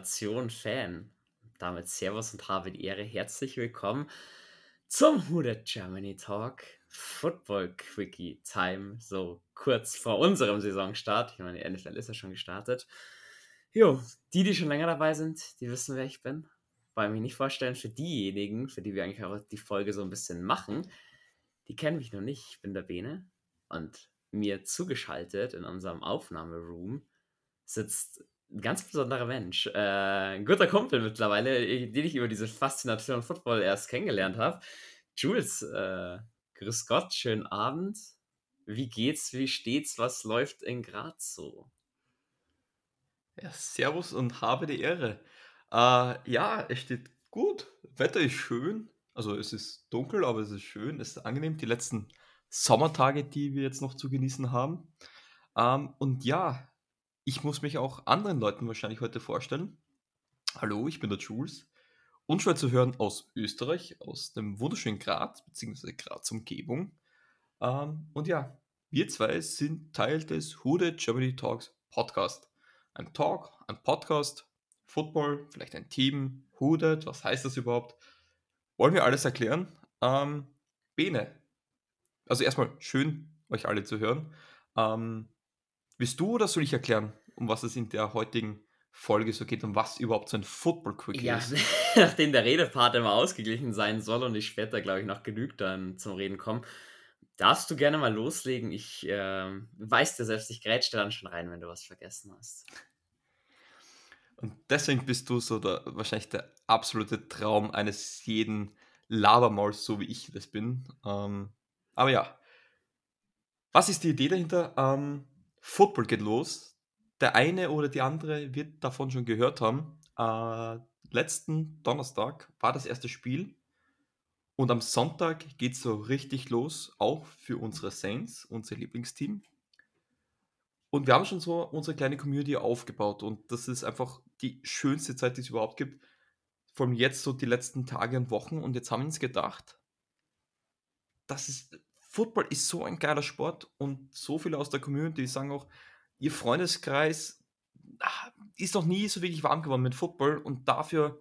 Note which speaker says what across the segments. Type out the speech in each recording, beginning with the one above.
Speaker 1: Faszination-Fan. Damit Servus und habe die Ehre. Herzlich willkommen zum Hooded Germany Talk Football Quickie Time. So kurz vor unserem Saisonstart. Ich meine, die NFL ist ja schon gestartet. Jo, die, die schon länger dabei sind, die wissen, wer ich bin. Wollen mich nicht vorstellen. Für diejenigen, für die wir eigentlich auch die Folge so ein bisschen machen, die kennen mich noch nicht. Ich bin der Bene und mir zugeschaltet in unserem Aufnahmeroom sitzt ein ganz besonderer Mensch. Äh, ein guter Kumpel mittlerweile, den ich über diese Faszination Football erst kennengelernt habe. Jules, äh, grüß Gott, schönen Abend. Wie geht's, wie steht's, was läuft in Graz so?
Speaker 2: Ja, servus und habe die Ehre. Äh, ja, es steht gut. Wetter ist schön. Also es ist dunkel, aber es ist schön, es ist angenehm. Die letzten Sommertage, die wir jetzt noch zu genießen haben. Ähm, und ja, ich muss mich auch anderen Leuten wahrscheinlich heute vorstellen. Hallo, ich bin der Jules. Unschwer zu hören aus Österreich, aus dem wunderschönen Graz, beziehungsweise Graz Umgebung. Ähm, und ja, wir zwei sind Teil des Hude Germany Talks Podcast. Ein Talk, ein Podcast, Football, vielleicht ein Team, Hude, was heißt das überhaupt? Wollen wir alles erklären? Ähm, Bene. Also erstmal schön, euch alle zu hören. Ähm, willst du oder soll ich erklären, um was es in der heutigen Folge so geht und was überhaupt so ein Football Quickie
Speaker 1: ja,
Speaker 2: ist.
Speaker 1: nachdem der Redepart immer ausgeglichen sein soll und ich später, glaube ich, noch genügt dann zum Reden komme, darfst du gerne mal loslegen. Ich äh, weiß dir selbst, ich grätsche dann schon rein, wenn du was vergessen hast.
Speaker 2: Und deswegen bist du so der, wahrscheinlich der absolute Traum eines jeden Labermauls, so wie ich das bin. Ähm, aber ja, was ist die Idee dahinter? Ähm, Football geht los der eine oder die andere wird davon schon gehört haben. Äh, letzten Donnerstag war das erste Spiel und am Sonntag geht es so richtig los, auch für unsere Saints, unser Lieblingsteam. Und wir haben schon so unsere kleine Community aufgebaut und das ist einfach die schönste Zeit, die es überhaupt gibt. Allem jetzt so die letzten Tage und Wochen und jetzt haben wir uns gedacht, das ist, Football ist so ein geiler Sport und so viele aus der Community sagen auch, ihr Freundeskreis ah, ist noch nie so wirklich warm geworden mit Football und dafür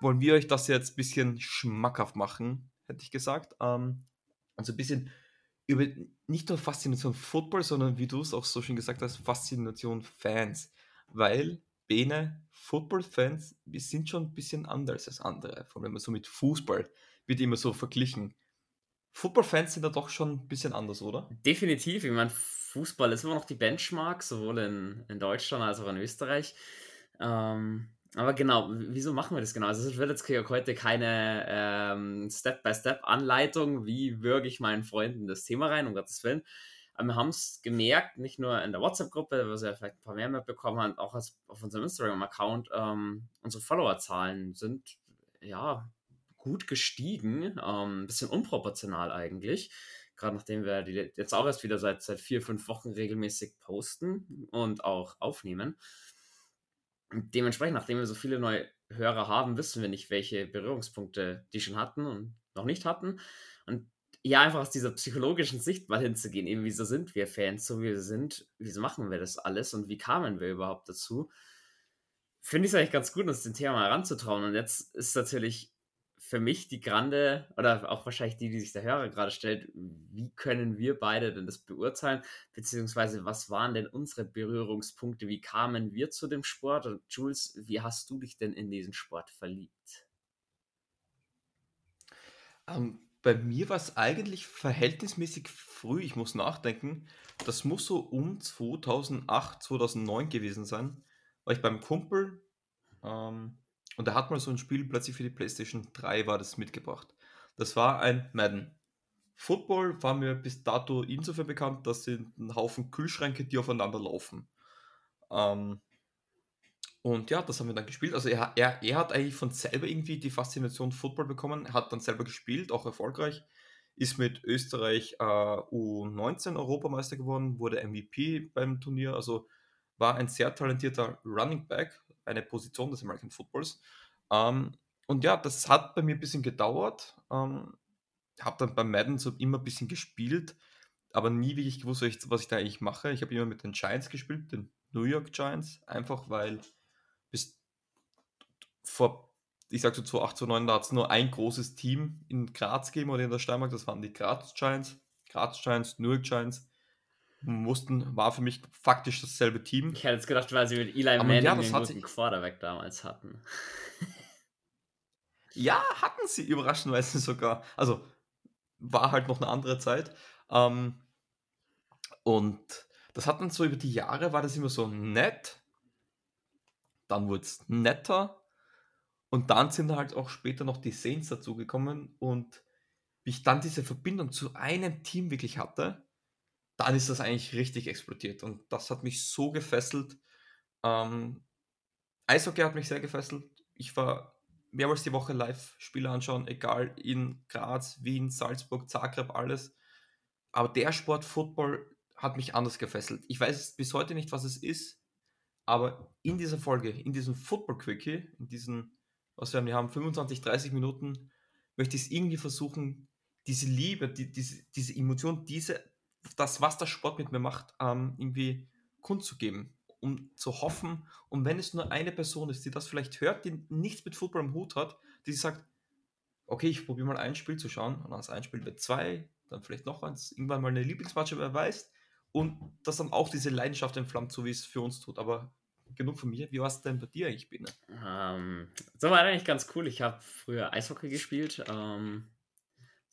Speaker 2: wollen wir euch das jetzt ein bisschen schmackhaft machen, hätte ich gesagt. Ähm, also ein bisschen über nicht nur Faszination Football, sondern wie du es auch so schön gesagt hast, Faszination Fans. Weil, Bene, Football-Fans, wir sind schon ein bisschen anders als andere. Vor allem so mit Fußball wird immer so verglichen. Football-Fans sind da doch schon ein bisschen anders, oder?
Speaker 1: Definitiv. Ich meine, Fußball ist immer noch die Benchmark, sowohl in, in Deutschland als auch in Österreich. Ähm, aber genau, wieso machen wir das genau? Also es wird jetzt heute keine ähm, Step-by-Step-Anleitung, wie würge ich meinen Freunden das Thema rein, um Gottes Willen. Aber wir haben es gemerkt, nicht nur in der WhatsApp-Gruppe, sie ja vielleicht ein paar mehr mitbekommen haben, auch als, auf unserem Instagram-Account, ähm, unsere Follower-Zahlen sind ja gut gestiegen, ähm, ein bisschen unproportional eigentlich gerade nachdem wir die jetzt auch erst wieder seit, seit vier, fünf Wochen regelmäßig posten und auch aufnehmen. Dementsprechend, nachdem wir so viele neue Hörer haben, wissen wir nicht, welche Berührungspunkte die schon hatten und noch nicht hatten. Und ja, einfach aus dieser psychologischen Sicht mal hinzugehen, eben wieso sind wir Fans, so wie wir sind, wieso machen wir das alles und wie kamen wir überhaupt dazu, finde ich es eigentlich ganz gut, uns dem Thema heranzutrauen. Und jetzt ist natürlich für mich die Grande, oder auch wahrscheinlich die, die sich der Hörer gerade stellt, wie können wir beide denn das beurteilen? Beziehungsweise, was waren denn unsere Berührungspunkte? Wie kamen wir zu dem Sport? Und Jules, wie hast du dich denn in diesen Sport verliebt?
Speaker 2: Ähm, bei mir war es eigentlich verhältnismäßig früh, ich muss nachdenken. Das muss so um 2008, 2009 gewesen sein, war ich beim Kumpel. Ähm, und er hat mal so ein Spiel plötzlich für die PlayStation 3 war das mitgebracht. Das war ein Madden. Football war mir bis dato insofern bekannt, dass sind ein Haufen Kühlschränke, die aufeinander laufen. Ähm, und ja, das haben wir dann gespielt. Also er, er, er hat eigentlich von selber irgendwie die Faszination Football bekommen, hat dann selber gespielt, auch erfolgreich, ist mit Österreich äh, U19 Europameister geworden, wurde MVP beim Turnier, also war ein sehr talentierter Running Back, eine Position des American Footballs. Ähm, und ja, das hat bei mir ein bisschen gedauert. Ähm, habe dann bei Madden so immer ein bisschen gespielt, aber nie wirklich gewusst, was ich, was ich da eigentlich mache. Ich habe immer mit den Giants gespielt, den New York Giants, einfach weil bis vor, ich sag so 2008, 2009, da hat es nur ein großes Team in Graz gegeben oder in der Steiermark, das waren die Graz Giants. Graz Giants, Nürnberg Giants mussten, war für mich faktisch dasselbe Team.
Speaker 1: Ich hätte jetzt gedacht, weil sie mit Eli Manning ja, den guten Quarterback damals hatten.
Speaker 2: ja, hatten sie überraschenderweise sogar. Also war halt noch eine andere Zeit. Ähm, und das hat dann so über die Jahre, war das immer so nett. Dann wurde es netter. Und dann sind halt auch später noch die Saints dazugekommen. Und wie ich dann diese Verbindung zu einem Team wirklich hatte, dann ist das eigentlich richtig explodiert. Und das hat mich so gefesselt. Ähm, Eishockey hat mich sehr gefesselt. Ich war mehrmals die Woche live Spiele anschauen, egal in Graz, Wien, Salzburg, Zagreb, alles. Aber der Sport Football hat mich anders gefesselt. Ich weiß bis heute nicht, was es ist, aber in dieser Folge, in diesem Football Quickie, in diesen, was wir haben, wir haben 25, 30 Minuten, möchte ich es irgendwie versuchen, diese Liebe, die, diese, diese Emotion, diese das, was der Sport mit mir macht, ähm, irgendwie kundzugeben, um zu hoffen. Und wenn es nur eine Person ist, die das vielleicht hört, die nichts mit Football im Hut hat, die sagt, okay, ich probiere mal ein Spiel zu schauen, und aus ein Spiel wird zwei, dann vielleicht noch eins, irgendwann mal eine Lieblingsmatch, wer weiß, und das dann auch diese Leidenschaft entflammt, so wie es für uns tut. Aber genug von mir. Wie war es denn bei dir eigentlich, Bene?
Speaker 1: Ähm, so war eigentlich ganz cool. Ich habe früher Eishockey gespielt. Ähm,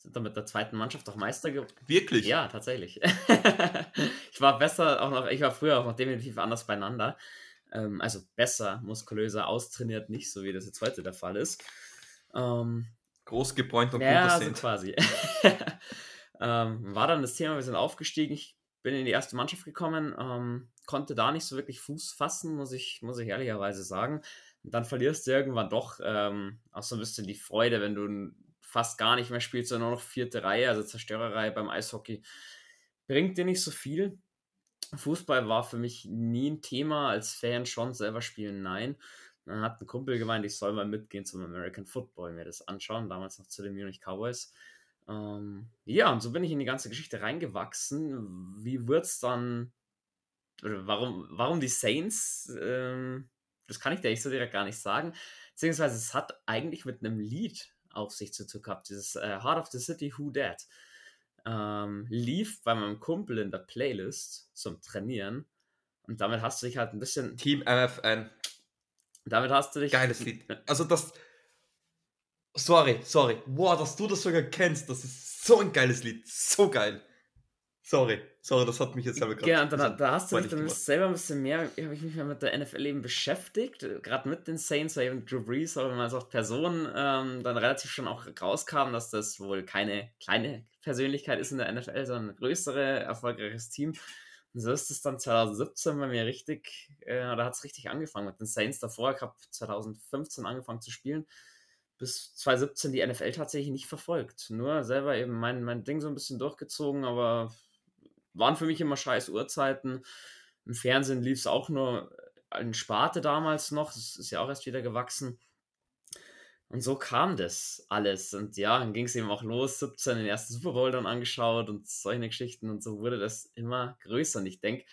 Speaker 1: sind dann mit der zweiten Mannschaft auch Meister geworden.
Speaker 2: Wirklich?
Speaker 1: Ja, tatsächlich. ich war besser, auch noch, ich war früher auch noch definitiv anders beieinander. Ähm, also besser, muskulöser, austrainiert, nicht so wie das jetzt heute der Fall ist. Ähm,
Speaker 2: Groß gebräunt und
Speaker 1: ja, also quasi. ähm, war dann das Thema, wir sind aufgestiegen. Ich bin in die erste Mannschaft gekommen, ähm, konnte da nicht so wirklich Fuß fassen, muss ich, muss ich ehrlicherweise sagen. Und dann verlierst du irgendwann doch ähm, auch so ein bisschen die Freude, wenn du fast gar nicht mehr spielt, sondern nur noch vierte Reihe, also Zerstörerreihe beim Eishockey, bringt dir nicht so viel. Fußball war für mich nie ein Thema, als Fan schon selber spielen, nein. Dann hat ein Kumpel gemeint, ich soll mal mitgehen zum American Football, mir das anschauen, damals noch zu den Munich Cowboys. Ähm, ja, und so bin ich in die ganze Geschichte reingewachsen. Wie wird es dann, oder warum, warum die Saints? Ähm, das kann ich dir so direkt gar nicht sagen. Beziehungsweise es hat eigentlich mit einem Lied auf sich zu tun gehabt. Dieses äh, Heart of the City Who Dat ähm, lief bei meinem Kumpel in der Playlist zum Trainieren. Und damit hast du dich halt ein bisschen.
Speaker 2: Team MFN.
Speaker 1: Damit hast du dich.
Speaker 2: Geiles Lied. Also das. Sorry, sorry. Wow, dass du das sogar kennst, das ist so ein geiles Lied. So geil. Sorry, sorry, das hat mich jetzt
Speaker 1: selber gerade. Ja, da, da hast du dich dann selber ein bisschen mehr, habe ich mich mehr mit der NFL eben beschäftigt, gerade mit den Saints, weil eben Drew Brees, aber wenn man als Person ähm, dann relativ schon auch rauskam, dass das wohl keine kleine Persönlichkeit ist in der NFL, sondern ein größere, erfolgreiches Team. Und so ist es dann 2017 bei mir richtig, äh, da hat es richtig angefangen mit den Saints davor. Ich habe 2015 angefangen zu spielen bis 2017 die NFL tatsächlich nicht verfolgt. Nur selber eben mein, mein Ding so ein bisschen durchgezogen, aber waren für mich immer scheiß Uhrzeiten. Im Fernsehen lief es auch nur in Sparte damals noch. Das ist ja auch erst wieder gewachsen. Und so kam das alles. Und ja, dann ging es eben auch los, 17 den ersten Super Bowl dann angeschaut und solche Geschichten. Und so wurde das immer größer. Und ich denke,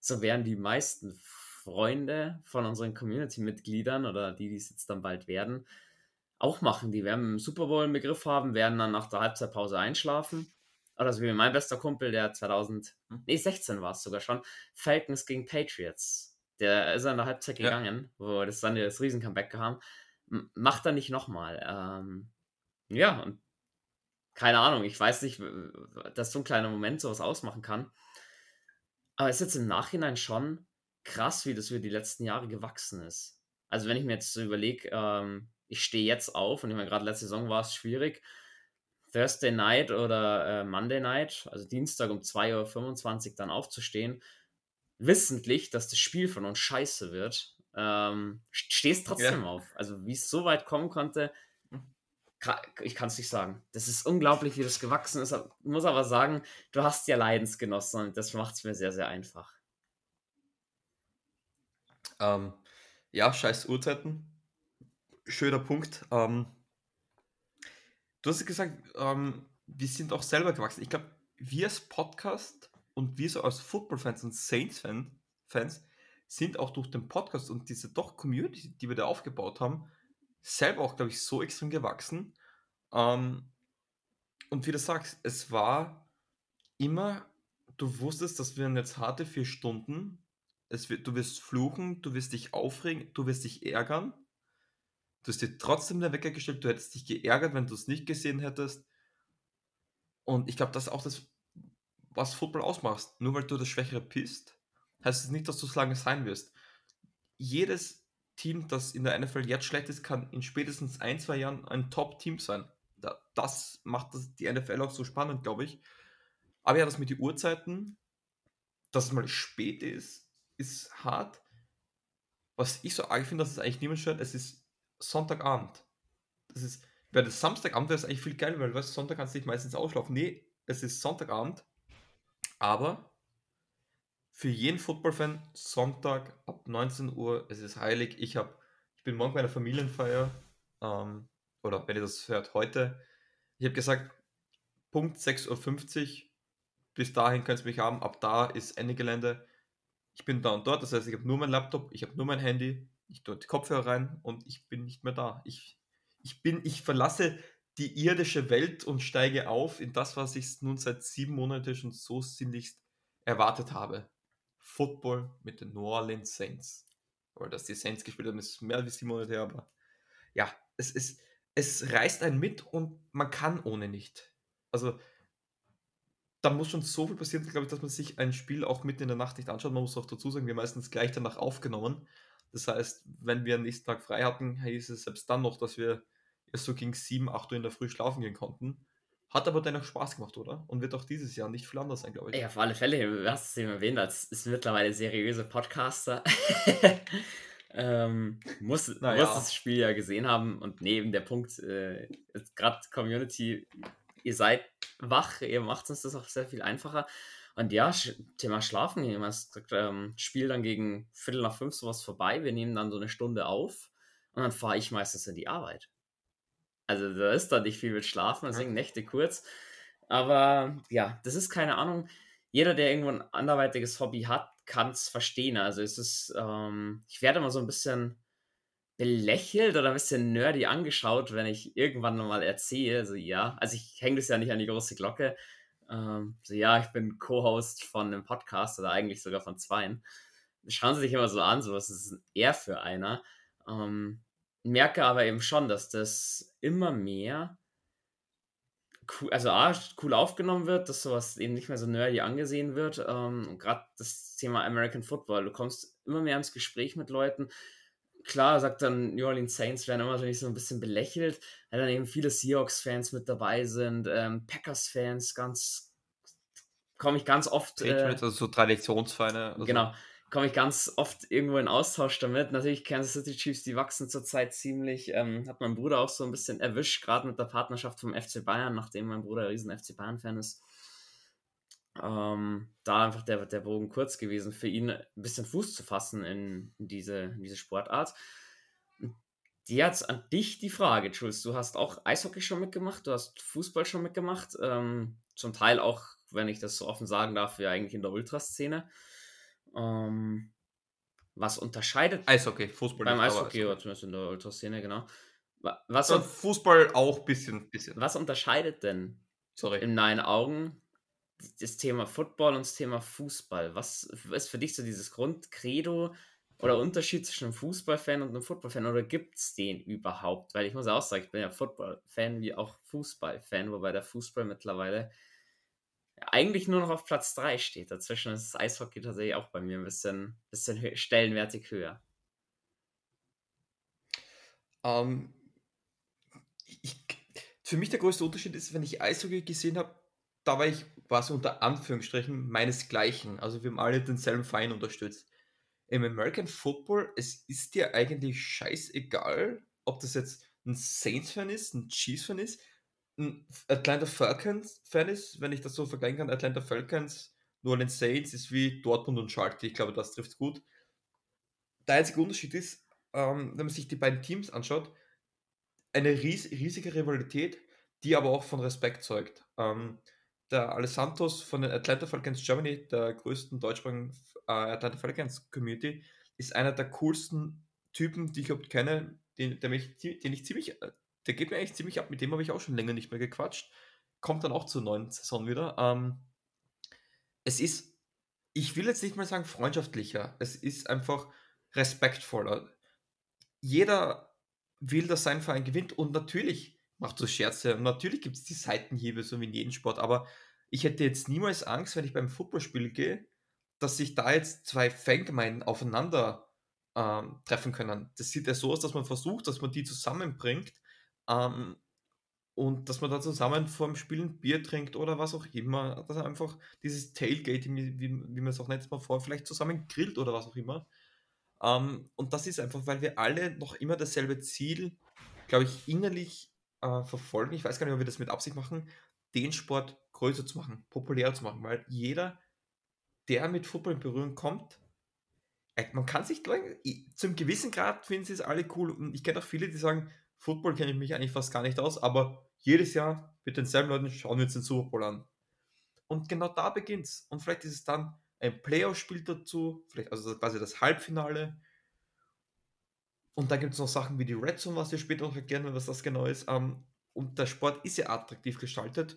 Speaker 1: so werden die meisten Freunde von unseren Community-Mitgliedern oder die, die es jetzt dann bald werden, auch machen. Die werden einen Super Bowl im Begriff haben, werden dann nach der Halbzeitpause einschlafen oder so wie mein bester Kumpel, der 2000, hm. nee, 16 war es sogar schon, Falcons gegen Patriots. Der ist in der Halbzeit ja. gegangen, wo das dann das Riesen-Comeback kam. Macht er nicht nochmal. Ähm, ja, und keine Ahnung, ich weiß nicht, dass so ein kleiner Moment sowas ausmachen kann. Aber es ist jetzt im Nachhinein schon krass, wie das über die letzten Jahre gewachsen ist. Also wenn ich mir jetzt so überlege, ähm, ich stehe jetzt auf und ich meine, gerade letzte Saison war es schwierig, Thursday Night oder äh, Monday Night, also Dienstag um 2.25 Uhr dann aufzustehen, wissentlich, dass das Spiel von uns scheiße wird, ähm, stehst trotzdem ja. auf. Also wie es so weit kommen konnte, kann, ich kann es nicht sagen. Das ist unglaublich, wie das gewachsen ist. Ich muss aber sagen, du hast ja Leidensgenossen und das macht es mir sehr, sehr einfach.
Speaker 2: Ähm, ja, scheiß Uhrzeiten. Schöner Punkt. Ähm, Du hast gesagt, ähm, wir sind auch selber gewachsen. Ich glaube, wir als Podcast und wir so als Football-Fans und Saints-Fans sind auch durch den Podcast und diese doch Community, die wir da aufgebaut haben, selber auch, glaube ich, so extrem gewachsen. Ähm, und wie du sagst, es war immer, du wusstest, das werden jetzt harte vier Stunden. Es wird, du wirst fluchen, du wirst dich aufregen, du wirst dich ärgern. Du hast dir trotzdem der Wecker gestellt, du hättest dich geärgert, wenn du es nicht gesehen hättest. Und ich glaube, das ist auch das, was Football ausmacht. Nur weil du das Schwächere bist, heißt es nicht, dass du es lange sein wirst. Jedes Team, das in der NFL jetzt schlecht ist, kann in spätestens ein, zwei Jahren ein Top-Team sein. Das macht das, die NFL auch so spannend, glaube ich. Aber ja, das mit den Uhrzeiten, dass es mal spät ist, ist hart. Was ich so arg finde, dass es eigentlich niemand stört, es ist Sonntagabend. Das ist, wäre das Samstagabend, wäre es eigentlich viel geil, weil weißt, Sonntag kannst du dich meistens ausschlafen. Nee, es ist Sonntagabend, aber für jeden Football-Fan Sonntag ab 19 Uhr, es ist heilig. Ich habe, ich bin morgen bei einer Familienfeier, ähm, oder wenn ihr das hört, heute. Ich habe gesagt, Punkt 6.50 Uhr, bis dahin könnt ihr mich haben, ab da ist Ende Gelände. Ich bin da und dort, das heißt, ich habe nur mein Laptop, ich habe nur mein Handy, ich die Kopfhörer rein und ich bin nicht mehr da. Ich, ich bin, ich verlasse die irdische Welt und steige auf in das, was ich nun seit sieben Monaten schon so sinnlichst erwartet habe. Football mit den New Orleans Saints. Oder dass die Saints gespielt haben, ist mehr als sieben Monate her, aber ja, es ist, es reißt einen mit und man kann ohne nicht. Also, da muss schon so viel passieren, glaube ich, dass man sich ein Spiel auch mitten in der Nacht nicht anschaut. Man muss auch dazu sagen, wir meistens gleich danach aufgenommen. Das heißt, wenn wir am nächsten Tag frei hatten, hieß es selbst dann noch, dass wir erst so gegen 7, 8 Uhr in der Früh schlafen gehen konnten. Hat aber dennoch Spaß gemacht, oder? Und wird auch dieses Jahr nicht viel anders sein, glaube ich.
Speaker 1: Ja, auf alle Fälle. Du hast es eben erwähnt, als ist mittlerweile seriöse Podcaster. ähm, muss, naja. muss das Spiel ja gesehen haben. Und neben der Punkt, äh, gerade Community, ihr seid wach, ihr macht uns das auch sehr viel einfacher. Und ja, Thema Schlafen, ich das ähm, Spiel dann gegen Viertel nach fünf sowas vorbei. Wir nehmen dann so eine Stunde auf und dann fahre ich meistens in die Arbeit. Also da ist da nicht viel mit Schlafen, deswegen Nächte kurz. Aber ja, das ist keine Ahnung. Jeder, der irgendwo ein anderweitiges Hobby hat, kann es verstehen. Also es ist, ähm, ich werde immer so ein bisschen belächelt oder ein bisschen nerdy angeschaut, wenn ich irgendwann mal erzähle. Also ja, also ich hänge das ja nicht an die große Glocke. Ähm, so ja, ich bin Co-Host von einem Podcast oder eigentlich sogar von zweien. Schauen sie sich immer so an, so was ist er für einer. Ähm, merke aber eben schon, dass das immer mehr cool, also A, cool aufgenommen wird, dass sowas eben nicht mehr so nerdy angesehen wird. Ähm, Gerade das Thema American Football, du kommst immer mehr ins Gespräch mit Leuten. Klar, sagt dann New Orleans Saints, werden immer natürlich so ein bisschen belächelt, weil dann eben viele Seahawks-Fans mit dabei sind, ähm, Packers-Fans, ganz, komme ich ganz oft.
Speaker 2: Äh, also so Traditionsvereine.
Speaker 1: Also. Genau, komme ich ganz oft irgendwo in Austausch damit. Natürlich, Kansas City Chiefs, die wachsen zurzeit ziemlich. Ähm, hat mein Bruder auch so ein bisschen erwischt, gerade mit der Partnerschaft vom FC Bayern, nachdem mein Bruder ein riesen FC Bayern-Fan ist. Ähm, da einfach der, der Bogen kurz gewesen, für ihn ein bisschen Fuß zu fassen in, diese, in diese Sportart. Jetzt an dich die Frage, Jules. Du hast auch Eishockey schon mitgemacht, du hast Fußball schon mitgemacht. Ähm, zum Teil auch, wenn ich das so offen sagen darf, ja eigentlich in der Ultraszene. Ähm, was unterscheidet.
Speaker 2: Eishockey, Fußball.
Speaker 1: Beim Eishockey, oder zumindest in der Ultraszene, genau.
Speaker 2: Was, Fußball auch ein bisschen, bisschen.
Speaker 1: Was unterscheidet denn Sorry. in deinen Augen das Thema Football und das Thema Fußball? Was ist für dich so dieses Grundcredo oder Unterschied zwischen einem Fußballfan und einem Footballfan? Oder gibt es den überhaupt? Weil ich muss auch sagen, ich bin ja Footballfan wie auch Fußballfan, wobei der Fußball mittlerweile eigentlich nur noch auf Platz 3 steht. Dazwischen ist das Eishockey tatsächlich auch bei mir ein bisschen, bisschen stellenwertig höher.
Speaker 2: Ähm, ich, für mich der größte Unterschied ist, wenn ich Eishockey gesehen habe, da war ich quasi unter Anführungsstrichen meinesgleichen. Also wir haben alle denselben Verein unterstützt. Im American Football, es ist dir eigentlich scheißegal, ob das jetzt ein Saints-Fan ist, ein Chiefs-Fan ist, ein Atlanta Falcons-Fan ist, wenn ich das so vergleichen kann, Atlanta Falcons, New Orleans Saints ist wie Dortmund und Schalke. Ich glaube, das trifft gut. Der einzige Unterschied ist, ähm, wenn man sich die beiden Teams anschaut, eine ries riesige Rivalität, die aber auch von Respekt zeugt. Ähm, der Alessandros von den Atlanta Falcons Germany, der größten deutschsprachigen äh, Atlanta Falcons Community, ist einer der coolsten Typen, die ich überhaupt kenne, den, der mich, den ich ziemlich, äh, der geht mir eigentlich ziemlich ab, mit dem habe ich auch schon länger nicht mehr gequatscht. Kommt dann auch zur neuen Saison wieder. Ähm, es ist, ich will jetzt nicht mal sagen freundschaftlicher, es ist einfach respektvoller. Jeder will, dass sein Verein gewinnt und natürlich macht so Scherze natürlich gibt es die Seitenhiebe, so wie in jedem Sport, aber ich hätte jetzt niemals Angst, wenn ich beim Footballspiel gehe, dass sich da jetzt zwei Fangemeinden aufeinander ähm, treffen können. Das sieht ja so aus, dass man versucht, dass man die zusammenbringt ähm, und dass man da zusammen vor dem Spielen Bier trinkt oder was auch immer. Dass einfach dieses Tailgating, wie, wie, man es auch letztes Mal vor, vielleicht zusammen grillt oder was auch immer. Ähm, und das ist einfach, weil wir alle noch immer dasselbe Ziel, glaube ich, innerlich äh, verfolgen. Ich weiß gar nicht, ob wir das mit Absicht machen, den Sport größer zu machen, populärer zu machen, weil jeder, der mit Football in Berührung kommt, äh, man kann sich glauben, zum gewissen Grad finden sie es alle cool und ich kenne auch viele, die sagen, Football kenne ich mich eigentlich fast gar nicht aus, aber jedes Jahr mit denselben Leuten schauen wir uns den Super Bowl an. Und genau da beginnt es. Und vielleicht ist es dann ein Playoff-Spiel dazu, vielleicht also quasi das Halbfinale. Und da gibt es noch Sachen wie die Red Zone, was wir später noch erklären, was das genau ist. Ähm, und der Sport ist ja attraktiv gestaltet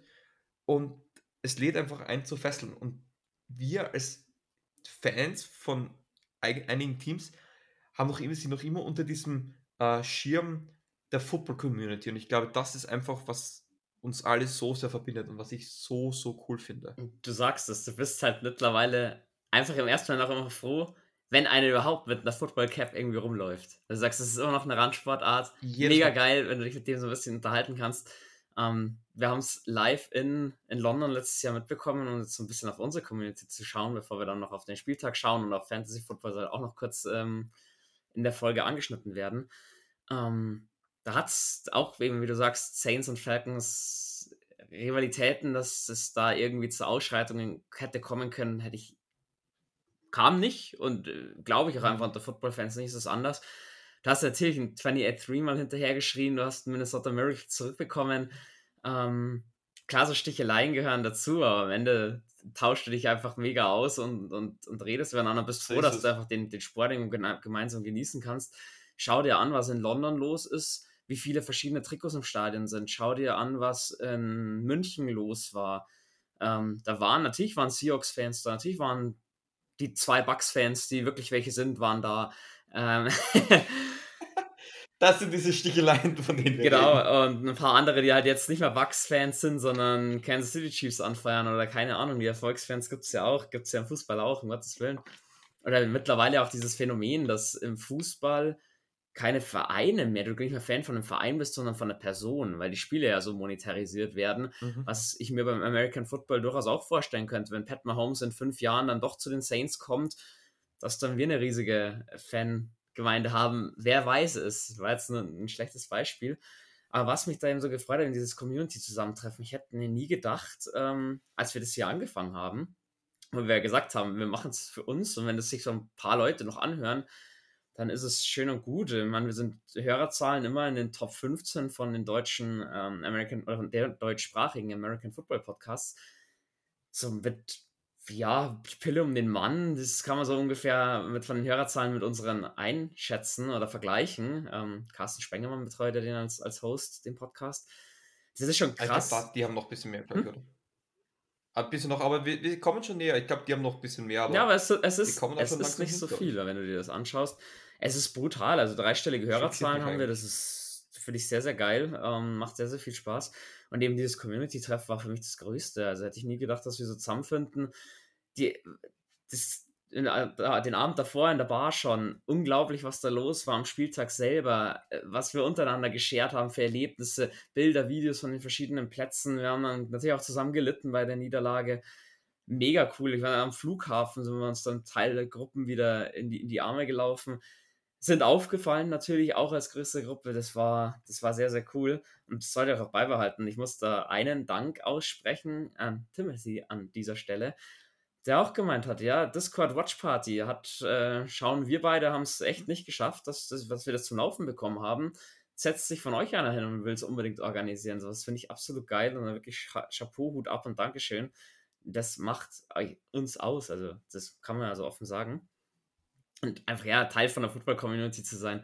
Speaker 2: und es lädt einfach ein zu fesseln. Und wir als Fans von einigen Teams haben noch immer, sind noch immer unter diesem äh, Schirm der Football-Community. Und ich glaube, das ist einfach, was uns alle so sehr verbindet und was ich so, so cool finde.
Speaker 1: Du sagst es, du bist halt mittlerweile einfach im ersten Mal auch immer froh, wenn einer überhaupt mit einer Football Cap irgendwie rumläuft. Also du sagst, es ist immer noch eine Randsportart. Jedes Mega Mal. geil, wenn du dich mit dem so ein bisschen unterhalten kannst. Ähm, wir haben es live in, in London letztes Jahr mitbekommen, um jetzt so ein bisschen auf unsere Community zu schauen, bevor wir dann noch auf den Spieltag schauen und auf Fantasy Football soll auch noch kurz ähm, in der Folge angeschnitten werden. Ähm, da hat es auch eben, wie du sagst, Saints und Falcons Rivalitäten, dass es da irgendwie zu Ausschreitungen hätte kommen können, hätte ich kam nicht und äh, glaube ich auch einfach unter Football-Fans nicht, ist es anders. Du hast natürlich ein 28-3 mal hinterhergeschrien, du hast Minnesota Miracle zurückbekommen. Ähm, klar, so Sticheleien gehören dazu, aber am Ende tauschst du dich einfach mega aus und, und, und redest miteinander, bist froh, dass du einfach den, den Sport gemeinsam genießen kannst. Schau dir an, was in London los ist, wie viele verschiedene Trikots im Stadion sind. Schau dir an, was in München los war. Ähm, da waren, natürlich waren Seahawks-Fans da, natürlich waren die zwei Bucks-Fans, die wirklich welche sind, waren da. Ähm
Speaker 2: das sind diese Sticheleien, von denen
Speaker 1: wir Genau, reden. und ein paar andere, die halt jetzt nicht mehr Bucks-Fans sind, sondern Kansas City Chiefs anfeiern oder keine Ahnung, die Erfolgsfans gibt es ja auch, gibt es ja im Fußball auch, um Gottes Willen. Oder mittlerweile auch dieses Phänomen, dass im Fußball keine Vereine mehr, du nicht mehr Fan von einem Verein bist, sondern von einer Person, weil die Spiele ja so monetarisiert werden, mhm. was ich mir beim American Football durchaus auch vorstellen könnte, wenn Pat Mahomes in fünf Jahren dann doch zu den Saints kommt, dass dann wir eine riesige Fangemeinde haben. Wer weiß es, war jetzt ein, ein schlechtes Beispiel. Aber was mich da eben so gefreut hat in dieses Community-Zusammentreffen, ich hätte mir nie gedacht, ähm, als wir das hier angefangen haben, wo wir ja gesagt haben, wir machen es für uns und wenn das sich so ein paar Leute noch anhören, dann ist es schön und gut. Ich meine, wir sind Hörerzahlen immer in den Top 15 von den deutschen ähm, American oder von der deutschsprachigen American Football Podcasts. So mit, ja, Pille um den Mann, das kann man so ungefähr mit von den Hörerzahlen mit unseren einschätzen oder vergleichen. Ähm, Carsten Spengemann betreut ja den als, als Host, den Podcast. Das ist schon krass.
Speaker 2: Glaub, die haben noch ein bisschen mehr, glaube ich, hm? oder? Ein bisschen noch, aber wir, wir, kommen schon näher. Ich glaube, die haben noch ein bisschen mehr.
Speaker 1: ja, aber es, es ist, es ist nicht so viel, wenn du dir das anschaust. Es ist brutal. Also dreistellige Hörerzahlen haben wir. Das ist, finde ich, sehr, sehr geil. Ähm, macht sehr, sehr viel Spaß. Und eben dieses Community-Treff war für mich das Größte. Also hätte ich nie gedacht, dass wir so zusammenfinden. Die, das, in, äh, den Abend davor in der Bar schon. Unglaublich, was da los war am Spieltag selber. Äh, was wir untereinander geschert haben für Erlebnisse, Bilder, Videos von den verschiedenen Plätzen. Wir haben dann natürlich auch zusammen gelitten bei der Niederlage mega cool. Ich war am Flughafen, sind wir uns dann Teil der Gruppen wieder in die, in die Arme gelaufen sind aufgefallen, natürlich auch als größte Gruppe. Das war, das war sehr, sehr cool und das sollte auch beibehalten. Ich muss da einen Dank aussprechen an Timothy an dieser Stelle, der auch gemeint hat, ja, Discord Watch Party hat, äh, schauen wir beide haben es echt nicht geschafft, dass, dass, dass wir das zum Laufen bekommen haben. Setzt sich von euch einer hin und will es unbedingt organisieren. So, das finde ich absolut geil und wirklich Chapeau, Hut ab und Dankeschön. Das macht uns aus, also das kann man ja so offen sagen. Und einfach ja Teil von der Football-Community zu sein.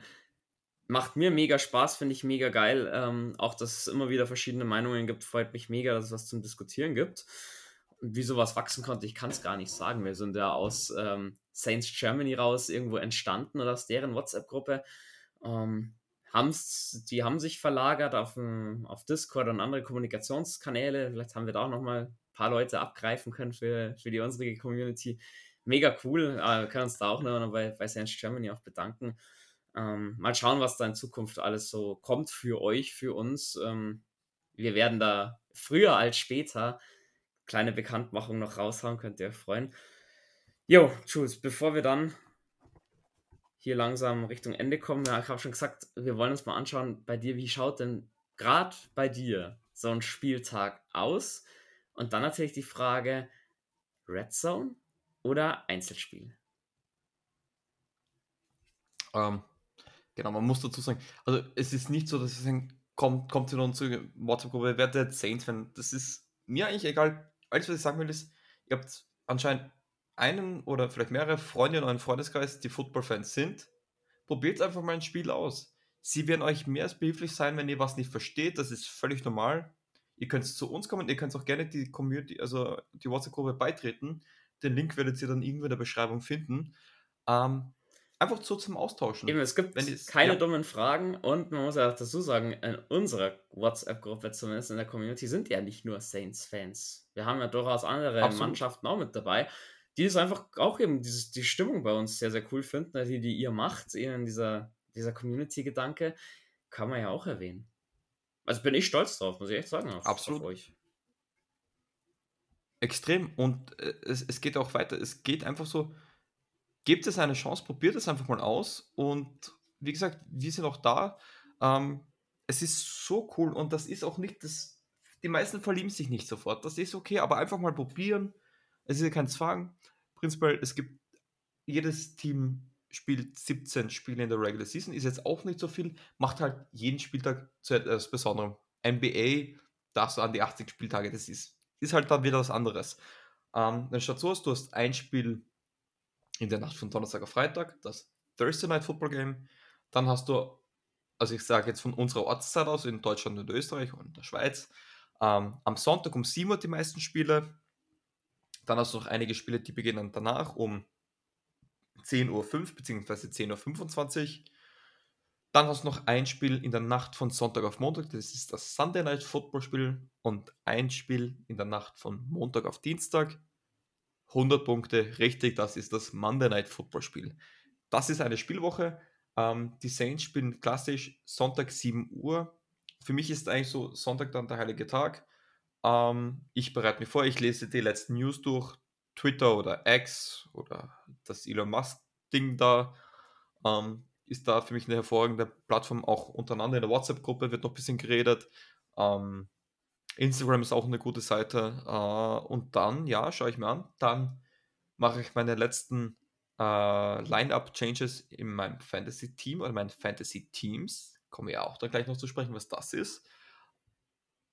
Speaker 1: Macht mir mega Spaß, finde ich mega geil. Ähm, auch, dass es immer wieder verschiedene Meinungen gibt, freut mich mega, dass es was zum Diskutieren gibt. Und wie sowas wachsen konnte, ich kann es gar nicht sagen. Wir sind ja aus ähm, Saints Germany raus irgendwo entstanden oder aus deren WhatsApp-Gruppe. Ähm, die haben sich verlagert auf, ein, auf Discord und andere Kommunikationskanäle. Vielleicht haben wir da auch nochmal ein paar Leute abgreifen können für, für die unsere Community. Mega cool. Äh, wir können uns da auch noch bei, bei Saints Germany auch bedanken. Ähm, mal schauen, was da in Zukunft alles so kommt für euch, für uns. Ähm, wir werden da früher als später kleine Bekanntmachung noch raushauen, könnt ihr euch freuen. Jo, Jules, bevor wir dann hier langsam Richtung Ende kommen, ja, ich habe schon gesagt, wir wollen uns mal anschauen bei dir, wie schaut denn gerade bei dir so ein Spieltag aus? Und dann natürlich die Frage, Red Zone oder Einzelspiel?
Speaker 2: Ähm, genau, man muss dazu sagen, also es ist nicht so, dass es ein, kommt, kommt in unsere WhatsApp-Gruppe, wer der Saints-Fan, das ist mir eigentlich egal. Alles, was ich sagen will, ist, ihr habt anscheinend einen oder vielleicht mehrere Freunde in eurem Freundeskreis, die Football-Fans sind. Probiert einfach mal ein Spiel aus. Sie werden euch mehr als behilflich sein, wenn ihr was nicht versteht. Das ist völlig normal. Ihr könnt zu uns kommen, ihr könnt auch gerne die Community, also die WhatsApp-Gruppe beitreten. Den Link werdet ihr dann irgendwo in der Beschreibung finden. Ähm, einfach so zum Austauschen.
Speaker 1: Eben, es gibt keine ja. dummen Fragen und man muss ja auch dazu sagen, in unserer WhatsApp-Gruppe, zumindest in der Community, sind ja nicht nur Saints-Fans. Wir haben ja durchaus andere Absolut. Mannschaften auch mit dabei die ist einfach auch eben dieses, die Stimmung bei uns sehr, sehr cool finden, also die, die ihr macht, in dieser, dieser Community-Gedanke, kann man ja auch erwähnen. Also bin ich stolz drauf, muss ich echt sagen. Auf,
Speaker 2: Absolut. Auf euch. Extrem. Und äh, es, es geht auch weiter. Es geht einfach so, gebt es eine Chance, probiert es einfach mal aus. Und wie gesagt, wir sind auch da. Ähm, es ist so cool und das ist auch nicht das. Die meisten verlieben sich nicht sofort. Das ist okay, aber einfach mal probieren. Es ist ja kein Zwang. Prinzipiell, es gibt jedes Team spielt 17 Spiele in der Regular Season, ist jetzt auch nicht so viel, macht halt jeden Spieltag zu etwas Besonderem. NBA, darfst du an die 80 Spieltage, das ist, ist halt dann wieder was anderes. Ähm, dann schaut so aus, du hast ein Spiel in der Nacht von Donnerstag auf Freitag, das Thursday Night Football Game. Dann hast du, also ich sage jetzt von unserer Ortszeit aus, in Deutschland und Österreich und der Schweiz, ähm, am Sonntag um 7 Uhr die meisten Spiele, dann hast du noch einige Spiele, die beginnen danach um 10.05 Uhr bzw. 10.25 Uhr. Dann hast du noch ein Spiel in der Nacht von Sonntag auf Montag, das ist das Sunday Night Football Spiel und ein Spiel in der Nacht von Montag auf Dienstag. 100 Punkte, richtig, das ist das Monday Night Football Spiel. Das ist eine Spielwoche. Ähm, die Saints spielen klassisch Sonntag 7 Uhr. Für mich ist eigentlich so Sonntag dann der heilige Tag. Ähm, ich bereite mich vor, ich lese die letzten News durch, Twitter oder X oder das Elon Musk-Ding da. Ähm, ist da für mich eine hervorragende Plattform, auch untereinander in der WhatsApp-Gruppe wird noch ein bisschen geredet. Ähm, Instagram ist auch eine gute Seite. Äh, und dann, ja, schaue ich mir an. Dann mache ich meine letzten äh, Line-Up-Changes in meinem Fantasy-Team oder meinen Fantasy-Teams. Komme ja auch da gleich noch zu sprechen, was das ist.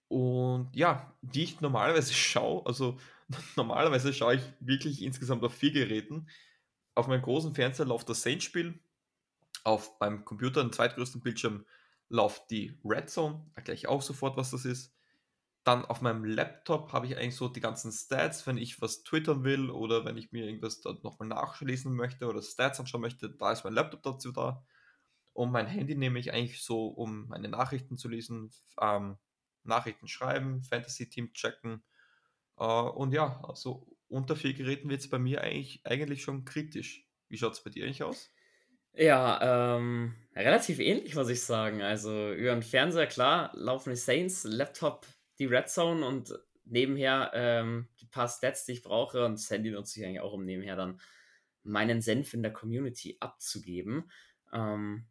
Speaker 2: Und ja, die ich normalerweise schaue, also normalerweise schaue ich wirklich insgesamt auf vier Geräten. Auf meinem großen Fernseher läuft das Saints-Spiel, auf meinem Computer, dem zweitgrößten Bildschirm, läuft die Red Zone, erkläre ich auch sofort, was das ist. Dann auf meinem Laptop habe ich eigentlich so die ganzen Stats, wenn ich was twittern will oder wenn ich mir irgendwas dort nochmal nachlesen möchte oder Stats anschauen möchte, da ist mein Laptop dazu da. Und mein Handy nehme ich eigentlich so, um meine Nachrichten zu lesen, ähm, Nachrichten schreiben, Fantasy-Team checken. Äh, und ja, also unter vier Geräten wird es bei mir eigentlich, eigentlich schon kritisch. Wie schaut es bei dir eigentlich aus?
Speaker 1: Ja, ähm, relativ ähnlich, muss ich sagen. Also über den Fernseher, klar, laufen die Saints, Laptop, die Red Zone und nebenher ähm, die paar Stats, die ich brauche. Und das Handy nutze ich eigentlich auch, um nebenher dann meinen Senf in der Community abzugeben. Ähm,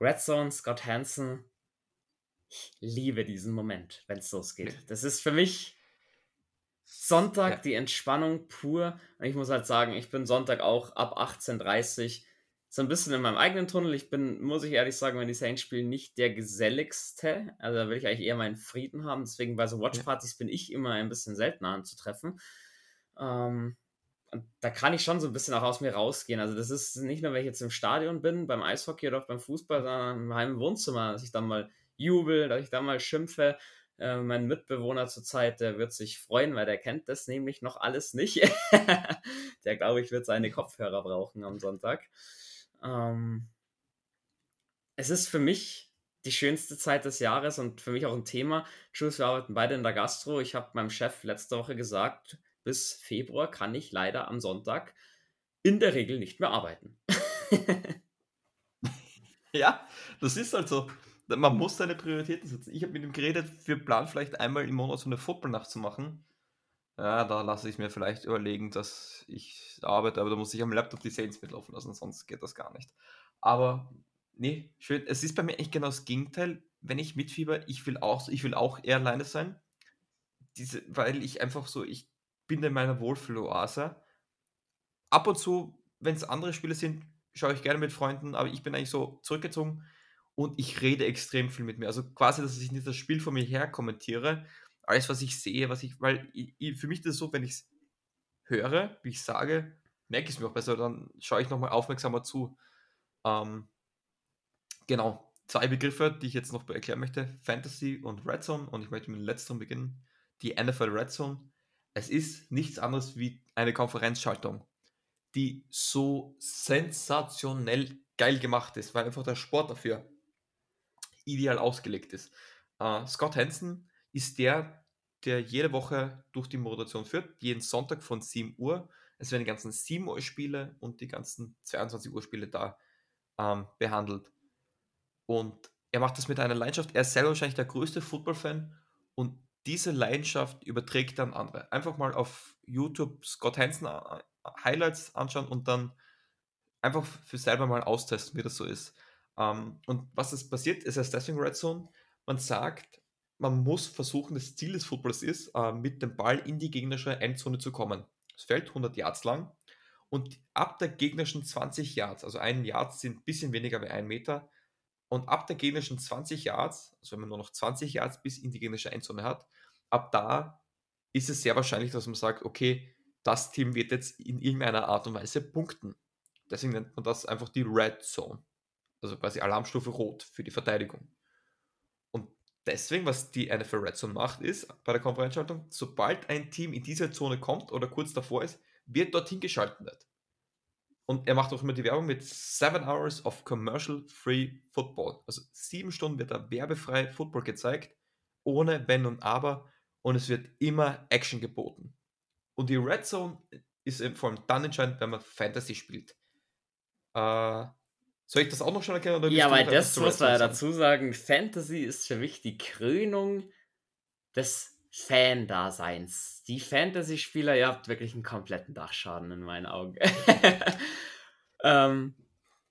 Speaker 1: Red Zone, Scott Hansen, ich liebe diesen Moment, wenn es losgeht. Das ist für mich Sonntag ja. die Entspannung pur. Und ich muss halt sagen, ich bin Sonntag auch ab 18.30 Uhr so ein bisschen in meinem eigenen Tunnel. Ich bin, muss ich ehrlich sagen, wenn die Saints spielen, nicht der geselligste. Also da will ich eigentlich eher meinen Frieden haben. Deswegen bei so Watchpartys ja. bin ich immer ein bisschen seltener anzutreffen. Ähm, da kann ich schon so ein bisschen auch aus mir rausgehen. Also das ist nicht nur, wenn ich jetzt im Stadion bin, beim Eishockey oder auch beim Fußball, sondern im heimen Wohnzimmer, dass ich dann mal jubel, dass ich dann mal schimpfe. Äh, mein Mitbewohner zurzeit, der wird sich freuen, weil der kennt das nämlich noch alles nicht. der, glaube ich, wird seine Kopfhörer brauchen am Sonntag. Ähm, es ist für mich die schönste Zeit des Jahres und für mich auch ein Thema. Jules, wir arbeiten beide in der Gastro. Ich habe meinem Chef letzte Woche gesagt, bis Februar kann ich leider am Sonntag in der Regel nicht mehr arbeiten.
Speaker 2: ja, das ist halt so. Man muss seine Prioritäten setzen. Ich habe mit ihm geredet, wir planen vielleicht einmal im Monat so eine Footballnacht zu machen. Ja, da lasse ich mir vielleicht überlegen, dass ich arbeite, aber da muss ich am Laptop die Saints mitlaufen lassen, sonst geht das gar nicht. Aber nee, schön. Es ist bei mir echt genau das Gegenteil. Wenn ich mitfieber, ich will auch, ich will auch eher alleine sein. Diese, weil ich einfach so, ich bin in meiner Wohlfühloase. Ab und zu, wenn es andere Spiele sind, schaue ich gerne mit Freunden, aber ich bin eigentlich so zurückgezogen und ich rede extrem viel mit mir. Also quasi, dass ich nicht das Spiel von mir her kommentiere, alles, was ich sehe, was ich, weil ich, für mich ist es so, wenn ich es höre, wie ich sage, merke ich es mir auch besser, dann schaue ich nochmal aufmerksamer zu. Ähm, genau, zwei Begriffe, die ich jetzt noch erklären möchte: Fantasy und Red Zone. Und ich möchte mit dem letzteren beginnen. Die NFL Red Zone. Es ist nichts anderes wie eine Konferenzschaltung, die so sensationell geil gemacht ist, weil einfach der Sport dafür ideal ausgelegt ist. Uh, Scott Hansen ist der, der jede Woche durch die Moderation führt, jeden Sonntag von 7 Uhr. Es werden die ganzen 7 Uhr Spiele und die ganzen 22 Uhr Spiele da ähm, behandelt. Und er macht das mit einer Leidenschaft. Er ist selber wahrscheinlich der größte Football-Fan und diese Leidenschaft überträgt dann andere. Einfach mal auf YouTube Scott Hansen äh, Highlights anschauen und dann einfach für selber mal austesten, wie das so ist. Ähm, und was ist passiert, ist heißt deswegen Red Zone. Man sagt, man muss versuchen, das Ziel des Footballs ist, äh, mit dem Ball in die gegnerische Endzone zu kommen. Das Feld 100 Yards lang und ab der gegnerischen 20 Yards, also ein Yard sind ein bisschen weniger wie ein Meter, und ab der gegnerischen 20 Yards, also wenn man nur noch 20 Yards bis in die gegnerische Endzone hat, ab da ist es sehr wahrscheinlich, dass man sagt, okay, das Team wird jetzt in irgendeiner Art und Weise punkten. Deswegen nennt man das einfach die Red Zone. Also quasi Alarmstufe Rot für die Verteidigung. Deswegen, was die NFL Red Zone macht, ist bei der Konferenzschaltung, sobald ein Team in diese Zone kommt oder kurz davor ist, wird dorthin geschaltet. Und er macht auch immer die Werbung mit 7 Hours of Commercial Free Football. Also sieben Stunden wird da werbefrei Football gezeigt, ohne Wenn und Aber. Und es wird immer Action geboten. Und die Red Zone ist vor allem dann entscheidend, wenn man Fantasy spielt. Äh, soll ich das auch noch schon erkennen? Oder
Speaker 1: ja, weil das muss man ja dazu sagen. Fantasy ist für mich die Krönung des Fan-Daseins. Die Fantasy-Spieler, ihr habt wirklich einen kompletten Dachschaden in meinen Augen. ähm,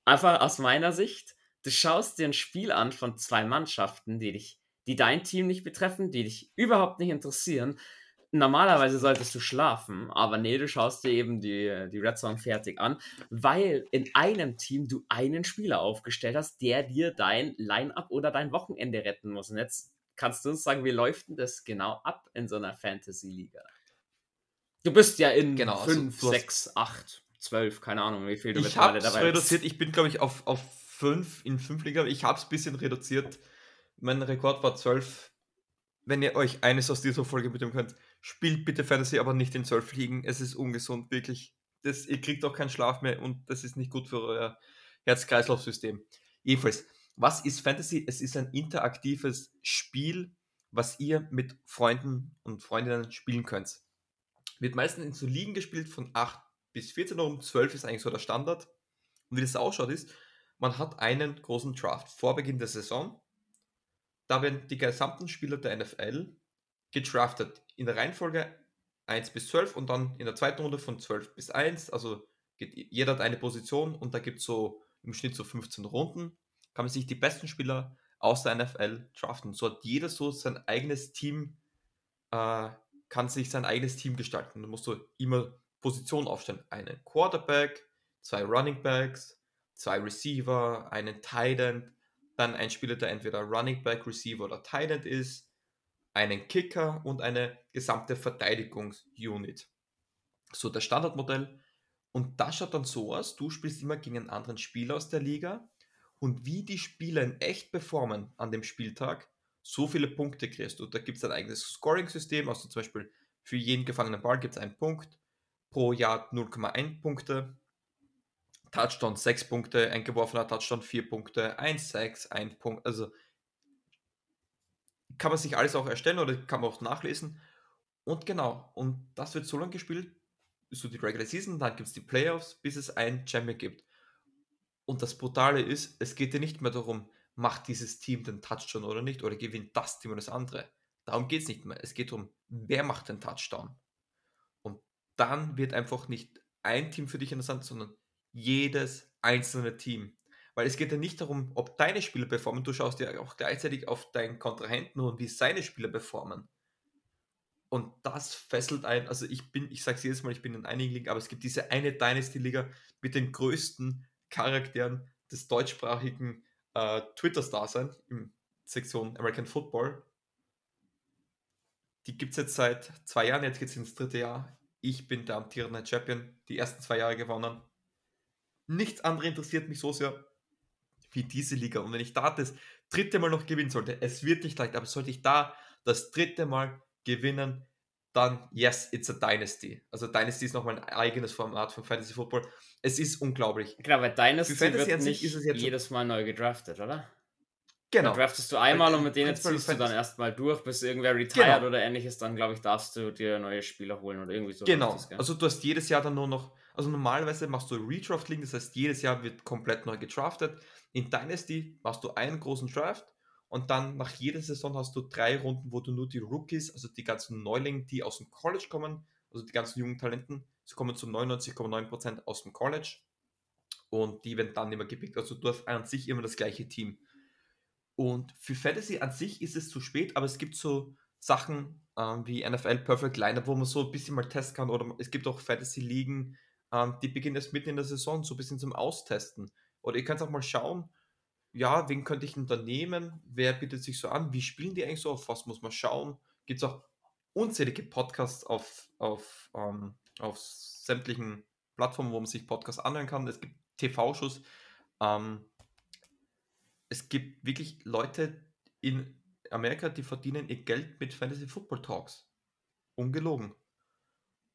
Speaker 1: einfach aus meiner Sicht, du schaust dir ein Spiel an von zwei Mannschaften, die dich, die dein Team nicht betreffen, die dich überhaupt nicht interessieren. Normalerweise solltest du schlafen, aber nee, du schaust dir eben die, die Red Zone fertig an, weil in einem Team du einen Spieler aufgestellt hast, der dir dein Line-Up oder dein Wochenende retten muss. Und jetzt kannst du uns sagen, wie läuft denn das genau ab in so einer Fantasy-Liga? Du bist ja in genau, 5, 6, 8, 12, keine Ahnung, wie viel du
Speaker 2: ich mittlerweile dabei reduziert. Ich bin, glaube ich, auf, auf 5 in 5 Liga. Ich habe es ein bisschen reduziert. Mein Rekord war 12. Wenn ihr euch eines aus dieser Folge mitnehmen könnt, spielt bitte Fantasy, aber nicht in 12 Ligen. Es ist ungesund, wirklich. Das, ihr kriegt auch keinen Schlaf mehr und das ist nicht gut für euer Herz-Kreislauf-System. Jedenfalls, was ist Fantasy? Es ist ein interaktives Spiel, was ihr mit Freunden und Freundinnen spielen könnt. Wird meistens in so Ligen gespielt von 8 bis 14 Uhr, um 12 ist eigentlich so der Standard. Und wie das ausschaut ist, man hat einen großen Draft vor Beginn der Saison. Da werden die gesamten Spieler der NFL gedraftet in der Reihenfolge 1 bis 12 und dann in der zweiten Runde von 12 bis 1. Also jeder hat eine Position und da gibt es so im Schnitt so 15 Runden kann man sich die besten Spieler aus der NFL draften. So hat jeder so sein eigenes Team, äh, kann sich sein eigenes Team gestalten. Da musst du immer Positionen aufstellen. Einen Quarterback, zwei Running Backs, zwei Receiver, einen Tight End, dann ein Spieler, der entweder Running Back, Receiver oder Tight End ist, einen Kicker und eine gesamte Verteidigungsunit. So das Standardmodell. Und das schaut dann so aus, du spielst immer gegen einen anderen Spieler aus der Liga. Und wie die Spieler in echt performen an dem Spieltag, so viele Punkte kriegst du. Da gibt es ein eigenes Scoring-System, also zum Beispiel für jeden gefangenen Ball gibt es einen Punkt, pro Jahr 0,1 Punkte, Touchdown 6 Punkte, ein geworfener Touchdown 4 Punkte, 1 6, 1 Punkt, also kann man sich alles auch erstellen oder kann man auch nachlesen. Und genau, und das wird so lange gespielt, so die Regular Season, dann gibt es die Playoffs, bis es ein Champion gibt. Und das Brutale ist, es geht dir nicht mehr darum, macht dieses Team den Touchdown oder nicht, oder gewinnt das Team oder das andere. Darum geht es nicht mehr. Es geht darum, wer macht den Touchdown. Und dann wird einfach nicht ein Team für dich interessant, sondern jedes einzelne Team. Weil es geht ja nicht darum, ob deine Spieler performen, du schaust ja auch gleichzeitig auf deinen Kontrahenten und wie seine Spieler performen. Und das fesselt ein, also ich bin, ich sage es jedes Mal, ich bin in einigen Ligen, aber es gibt diese eine Dynasty-Liga mit den größten Charakteren des deutschsprachigen äh, Twitter-Dasein in Sektion American Football. Die gibt es jetzt seit zwei Jahren, jetzt geht es ins dritte Jahr. Ich bin der amtierende Champion, die ersten zwei Jahre gewonnen. Nichts anderes interessiert mich so sehr wie diese Liga. Und wenn ich da das dritte Mal noch gewinnen sollte, es wird nicht leicht, aber sollte ich da das dritte Mal gewinnen, dann yes, it's a Dynasty. Also Dynasty ist nochmal ein eigenes Format von Fantasy Football. Es ist unglaublich.
Speaker 1: Genau, weil Dynasty wird nicht jedes Mal neu gedraftet, oder? Genau. Dann draftest du einmal und mit denen ziehst du dann erstmal durch, bis irgendwer retired genau. oder ähnliches, dann glaube ich, darfst du dir neue Spieler holen oder irgendwie so.
Speaker 2: Genau. Das, also du hast jedes Jahr dann nur noch, also normalerweise machst du Redraft-Ligen, das heißt jedes Jahr wird komplett neu gedraftet. In Dynasty machst du einen großen Draft und dann nach jeder Saison hast du drei Runden, wo du nur die Rookies, also die ganzen Neulinge, die aus dem College kommen, also die ganzen jungen Talenten, sie kommen zu 99,9% aus dem College und die werden dann immer gepickt. Also du hast an sich immer das gleiche Team. Und für Fantasy an sich ist es zu spät, aber es gibt so Sachen ähm, wie NFL Perfect Lineup, wo man so ein bisschen mal testen kann. Oder es gibt auch Fantasy-Ligen, ähm, die beginnen erst mitten in der Saison, so ein bisschen zum Austesten. Oder ihr könnt auch mal schauen, ja, wen könnte ich denn da nehmen? Wer bietet sich so an? Wie spielen die eigentlich so? Auf was muss man schauen? Gibt es auch unzählige Podcasts auf, auf, ähm, auf sämtlichen Plattformen, wo man sich Podcasts anhören kann. Es gibt TV-Shows. Ähm, es gibt wirklich Leute in Amerika, die verdienen ihr Geld mit Fantasy Football Talks. Ungelogen.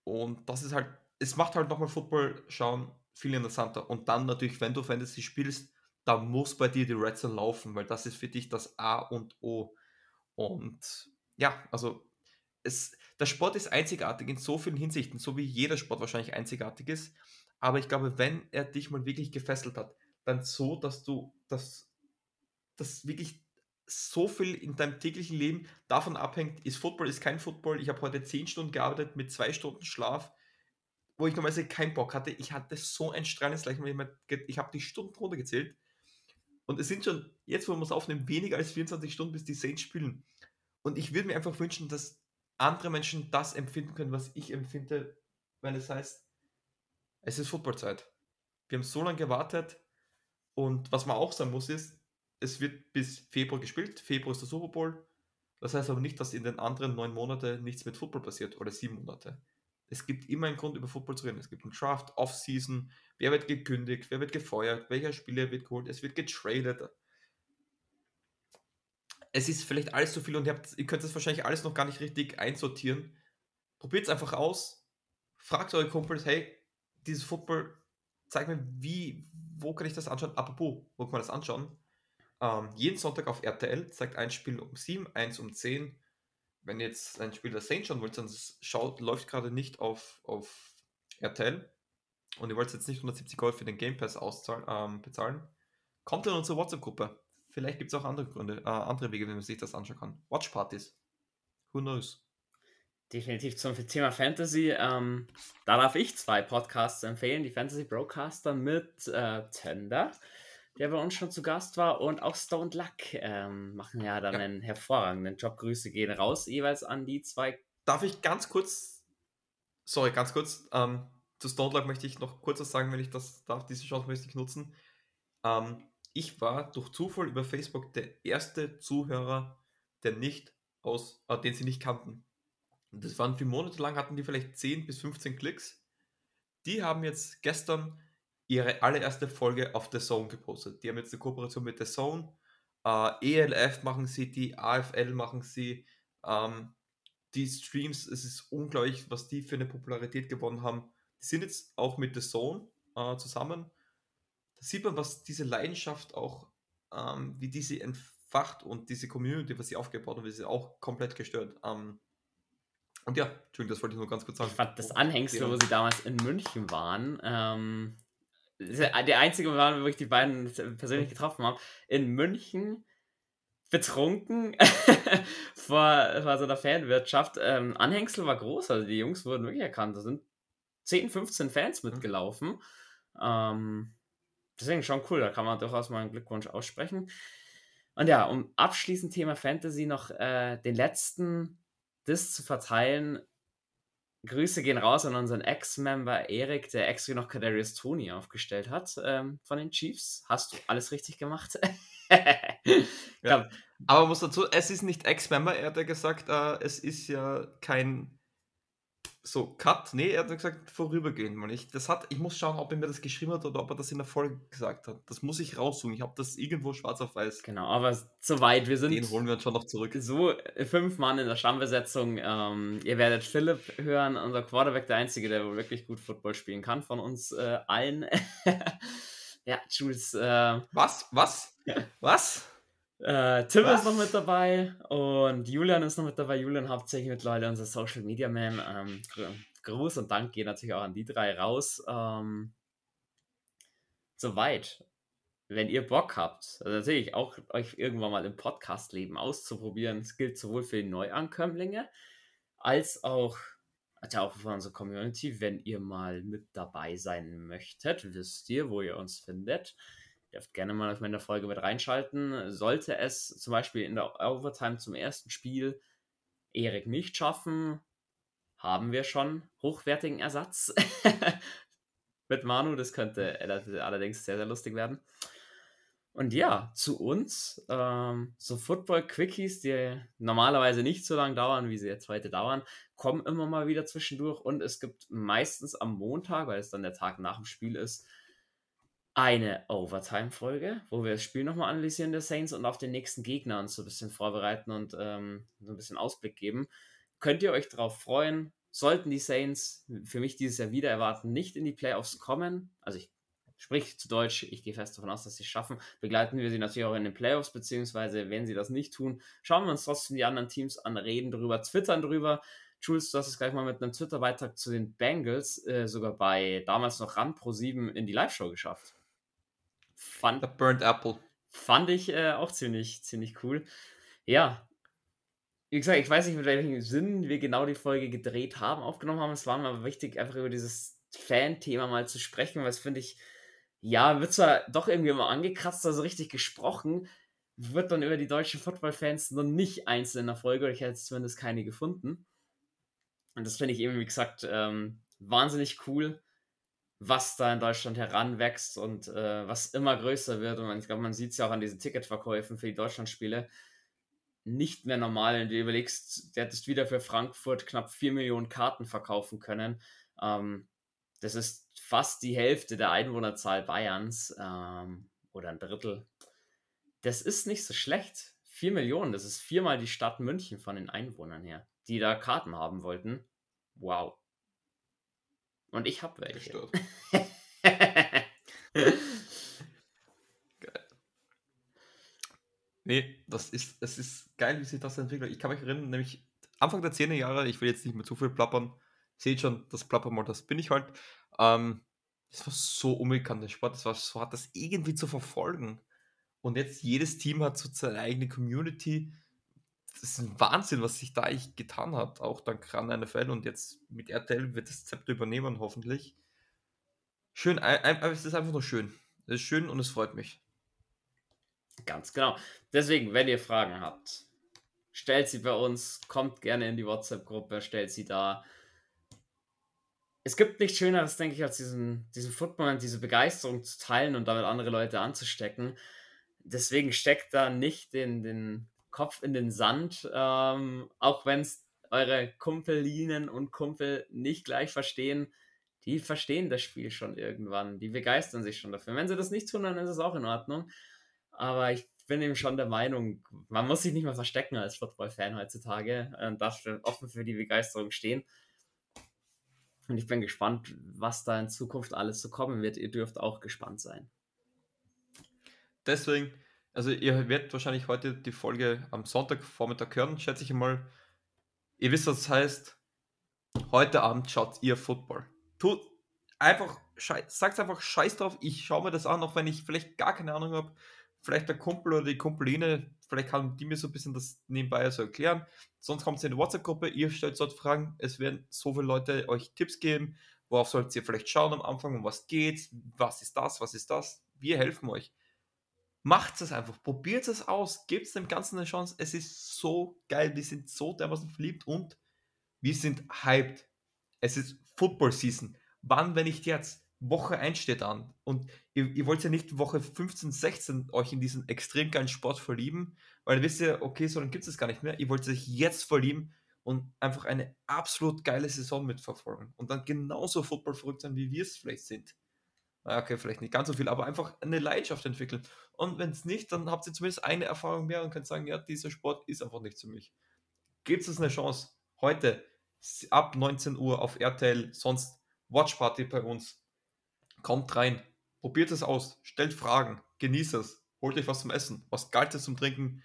Speaker 2: Und das ist halt, es macht halt nochmal Football schauen viel interessanter. Und dann natürlich, wenn du Fantasy spielst, da muss bei dir die Red Zone laufen, weil das ist für dich das A und O. Und ja, also es, der Sport ist einzigartig in so vielen Hinsichten, so wie jeder Sport wahrscheinlich einzigartig ist. Aber ich glaube, wenn er dich mal wirklich gefesselt hat, dann so, dass du das dass wirklich so viel in deinem täglichen Leben davon abhängt, ist Football, ist kein Football. Ich habe heute 10 Stunden gearbeitet mit 2 Stunden Schlaf, wo ich normalerweise keinen Bock hatte. Ich hatte so ein strahlendes Lächeln, ich habe die Stunden runtergezählt. Und es sind schon, jetzt wo wir es aufnehmen, weniger als 24 Stunden, bis die Saints spielen. Und ich würde mir einfach wünschen, dass andere Menschen das empfinden können, was ich empfinde, weil es heißt, es ist Footballzeit. Wir haben so lange gewartet und was man auch sagen muss ist, es wird bis Februar gespielt. Februar ist der Super Bowl. Das heißt aber nicht, dass in den anderen neun Monaten nichts mit Football passiert oder sieben Monate. Es gibt immer einen Grund, über Football zu reden. Es gibt einen Draft, Off-Season, wer wird gekündigt, wer wird gefeuert, welcher Spieler wird geholt, es wird getradet. Es ist vielleicht alles zu viel und ihr, habt, ihr könnt das wahrscheinlich alles noch gar nicht richtig einsortieren. Probiert es einfach aus. Fragt eure Kumpels, hey, dieses Football, zeig mir, wie, wo kann ich das anschauen? Apropos, wo kann man das anschauen? Ähm, jeden Sonntag auf RTL zeigt ein Spiel um 7, eins um 10. Wenn jetzt ein Spiel der Saints schauen wollt, dann schaut, läuft gerade nicht auf, auf RTL und ihr wollt jetzt nicht 170 Euro für den Game Pass auszahlen, ähm, bezahlen, kommt in unsere WhatsApp-Gruppe. Vielleicht gibt es auch andere Gründe, äh, andere Wege, wie man sich das anschauen kann. Watch-Partys. Who knows?
Speaker 1: Definitiv zum Thema Fantasy. Ähm, da darf ich zwei Podcasts empfehlen. Die Fantasy Broadcaster mit äh, Tender der bei uns schon zu Gast war, und auch Stone Luck ähm, machen ja dann ja. einen hervorragenden Job. Grüße gehen raus, jeweils an die zwei.
Speaker 2: Darf ich ganz kurz, sorry, ganz kurz, ähm, zu Stone Luck möchte ich noch kurz was sagen, wenn ich das darf, diese Chance möchte ich nutzen. Ähm, ich war durch Zufall über Facebook der erste Zuhörer, der nicht aus, äh, den sie nicht kannten. Und das waren vier Monate lang, hatten die vielleicht 10 bis 15 Klicks. die haben jetzt gestern ihre allererste Folge auf The Zone gepostet. Die haben jetzt eine Kooperation mit The Zone. Äh, ELF machen sie, die AFL machen sie. Ähm, die Streams, es ist unglaublich, was die für eine Popularität gewonnen haben. Die sind jetzt auch mit The Zone äh, zusammen. Da sieht man, was diese Leidenschaft auch, ähm, wie diese entfacht und diese Community, was sie aufgebaut haben, ist sie auch komplett gestört. Ähm, und ja, Entschuldigung, das wollte ich nur ganz kurz sagen.
Speaker 1: Ich fand das Anhängsel, wo sie damals in München waren, ähm, der einzige Mal, wo ich die beiden persönlich getroffen habe, in München betrunken vor, vor so einer Fanwirtschaft. Ähm, Anhängsel war groß, also die Jungs wurden wirklich erkannt. Da sind 10, 15 Fans mhm. mitgelaufen. Ähm, deswegen schon cool, da kann man durchaus mal einen Glückwunsch aussprechen. Und ja, um abschließend Thema Fantasy noch äh, den letzten Diss zu verteilen. Grüße gehen raus an unseren Ex-Member Erik, der extra noch Kadarius Tony aufgestellt hat ähm, von den Chiefs. Hast du alles richtig gemacht?
Speaker 2: ja. Aber man muss dazu, es ist nicht Ex-Member, er hat ja gesagt, äh, es ist ja kein so Cut. Nee, er hat gesagt, vorübergehend mal. Ich, das hat, ich muss schauen, ob er mir das geschrieben hat oder ob er das in der Folge gesagt hat. Das muss ich raussuchen. Ich habe das irgendwo schwarz auf weiß.
Speaker 1: Genau, aber soweit, wir sind.
Speaker 2: Den holen wir uns schon noch zurück.
Speaker 1: So, fünf Mann in der Stammbesetzung. Ähm, ihr werdet Philipp hören, unser Quarterback, der Einzige, der wohl wirklich gut Football spielen kann von uns äh, allen. Ja, Jules. Äh,
Speaker 2: was? Was? Was?
Speaker 1: Äh, Tim Was? ist noch mit dabei und Julian ist noch mit dabei. Julian hauptsächlich mittlerweile unser Social Media Man. Ähm, Gruß und Dank gehen natürlich auch an die drei raus. Ähm, soweit. Wenn ihr Bock habt, also natürlich auch euch irgendwann mal im Podcast-Leben auszuprobieren, es gilt sowohl für die Neuankömmlinge als auch ja auch von unserer Community, wenn ihr mal mit dabei sein möchtet, wisst ihr, wo ihr uns findet. Ihr dürft gerne mal auf meine Folge mit reinschalten. Sollte es zum Beispiel in der Overtime zum ersten Spiel Erik nicht schaffen, haben wir schon hochwertigen Ersatz mit Manu. Das könnte allerdings sehr, sehr lustig werden. Und ja, zu uns, ähm, so Football-Quickies, die normalerweise nicht so lange dauern, wie sie jetzt heute dauern, kommen immer mal wieder zwischendurch. Und es gibt meistens am Montag, weil es dann der Tag nach dem Spiel ist, eine Overtime-Folge, wo wir das Spiel nochmal analysieren der Saints und auf den nächsten Gegner uns so ein bisschen vorbereiten und ähm, so ein bisschen Ausblick geben. Könnt ihr euch darauf freuen? Sollten die Saints für mich dieses Jahr wieder erwarten, nicht in die Playoffs kommen, also ich Sprich zu Deutsch, ich gehe fest davon aus, dass sie es schaffen. Begleiten wir sie natürlich auch in den Playoffs, beziehungsweise wenn sie das nicht tun, schauen wir uns trotzdem die anderen Teams an, reden drüber, twittern drüber. Jules, du hast es gleich mal mit einem Twitter-Beitrag zu den Bengals äh, sogar bei damals noch Rand Pro 7 in die Live-Show geschafft.
Speaker 2: Fand, The Burnt Apple.
Speaker 1: Fand ich äh, auch ziemlich, ziemlich cool. Ja, wie gesagt, ich weiß nicht, mit welchem Sinn wir genau die Folge gedreht haben, aufgenommen haben. Es war mir aber wichtig, einfach über dieses Fan-Thema mal zu sprechen, weil es finde ich ja, wird zwar doch irgendwie immer angekratzt, also richtig gesprochen, wird dann über die deutschen Football-Fans noch nicht einzeln in der Folge, oder ich hätte zumindest keine gefunden. Und das finde ich eben, wie gesagt, ähm, wahnsinnig cool, was da in Deutschland heranwächst und äh, was immer größer wird. Und ich glaube, man sieht es ja auch an diesen Ticketverkäufen für die Deutschlandspiele. Nicht mehr normal, wenn du überlegst, der hättest wieder für Frankfurt knapp 4 Millionen Karten verkaufen können. Ähm, das ist fast die Hälfte der Einwohnerzahl Bayerns ähm, oder ein Drittel. Das ist nicht so schlecht. Vier Millionen, das ist viermal die Stadt München von den Einwohnern her, die da Karten haben wollten. Wow. Und ich habe welche.
Speaker 2: geil. Nee, das ist, es ist geil, wie sich das entwickelt. Ich kann mich erinnern, nämlich Anfang der 10er Jahre, ich will jetzt nicht mehr zu viel plappern, seht schon, das Plappermal, das bin ich halt. Ähm, das war so unbekannt, der Sport, das war so hart, das irgendwie zu verfolgen. Und jetzt jedes Team hat so seine eigene Community. Ist ein Wahnsinn, was sich da eigentlich getan hat, auch dank ran NFL und jetzt mit RTL wird das Zepter übernehmen, hoffentlich. Schön, es ist einfach nur schön. Es ist schön und es freut mich.
Speaker 1: Ganz genau. Deswegen, wenn ihr Fragen habt, stellt sie bei uns, kommt gerne in die WhatsApp-Gruppe, stellt sie da es gibt nichts Schöneres, denke ich, als diesen, diesen Football und diese Begeisterung zu teilen und damit andere Leute anzustecken. Deswegen steckt da nicht den, den Kopf in den Sand, ähm, auch wenn es eure Kumpelinen und Kumpel nicht gleich verstehen. die verstehen das Spiel schon irgendwann, die begeistern sich schon dafür. Wenn sie das nicht tun, dann ist es auch in Ordnung. Aber ich bin eben schon der Meinung, man muss sich nicht mehr verstecken als Football-Fan heutzutage und darf offen für die Begeisterung stehen. Und ich bin gespannt, was da in Zukunft alles so kommen wird. Ihr dürft auch gespannt sein.
Speaker 2: Deswegen, also ihr werdet wahrscheinlich heute die Folge am Sonntagvormittag hören, schätze ich mal. Ihr wisst, was das heißt. Heute Abend schaut ihr Football. Tut einfach, sagt einfach Scheiß drauf. Ich schaue mir das an, auch wenn ich vielleicht gar keine Ahnung habe. Vielleicht der Kumpel oder die Kumpeline, vielleicht kann die mir so ein bisschen das nebenbei so erklären. Sonst kommt es in die WhatsApp-Gruppe, ihr stellt dort Fragen. Es werden so viele Leute euch Tipps geben. Worauf sollt ihr vielleicht schauen am Anfang? Um was geht's? Was ist das? Was ist das? Wir helfen euch. Macht es einfach, probiert es aus, gebt dem Ganzen eine Chance. Es ist so geil, wir sind so dermaßen verliebt und wir sind hyped. Es ist Football Season. Wann, wenn nicht jetzt? Woche 1 steht an. Und ihr, ihr, wollt ja nicht Woche 15, 16 euch in diesen extrem geilen Sport verlieben, weil ihr wisst ja, okay, so dann gibt es gar nicht mehr. Ihr wollt euch jetzt verlieben und einfach eine absolut geile Saison mitverfolgen. Und dann genauso Football verrückt sein, wie wir es vielleicht sind. Okay, vielleicht nicht ganz so viel, aber einfach eine Leidenschaft entwickeln. Und wenn es nicht, dann habt ihr zumindest eine Erfahrung mehr und könnt sagen, ja, dieser Sport ist einfach nicht für mich. Gebt es eine Chance. Heute ab 19 Uhr auf RTL, sonst Watchparty bei uns. Kommt rein, probiert es aus, stellt Fragen, genießt es, holt euch was zum Essen, was Galtes zum Trinken,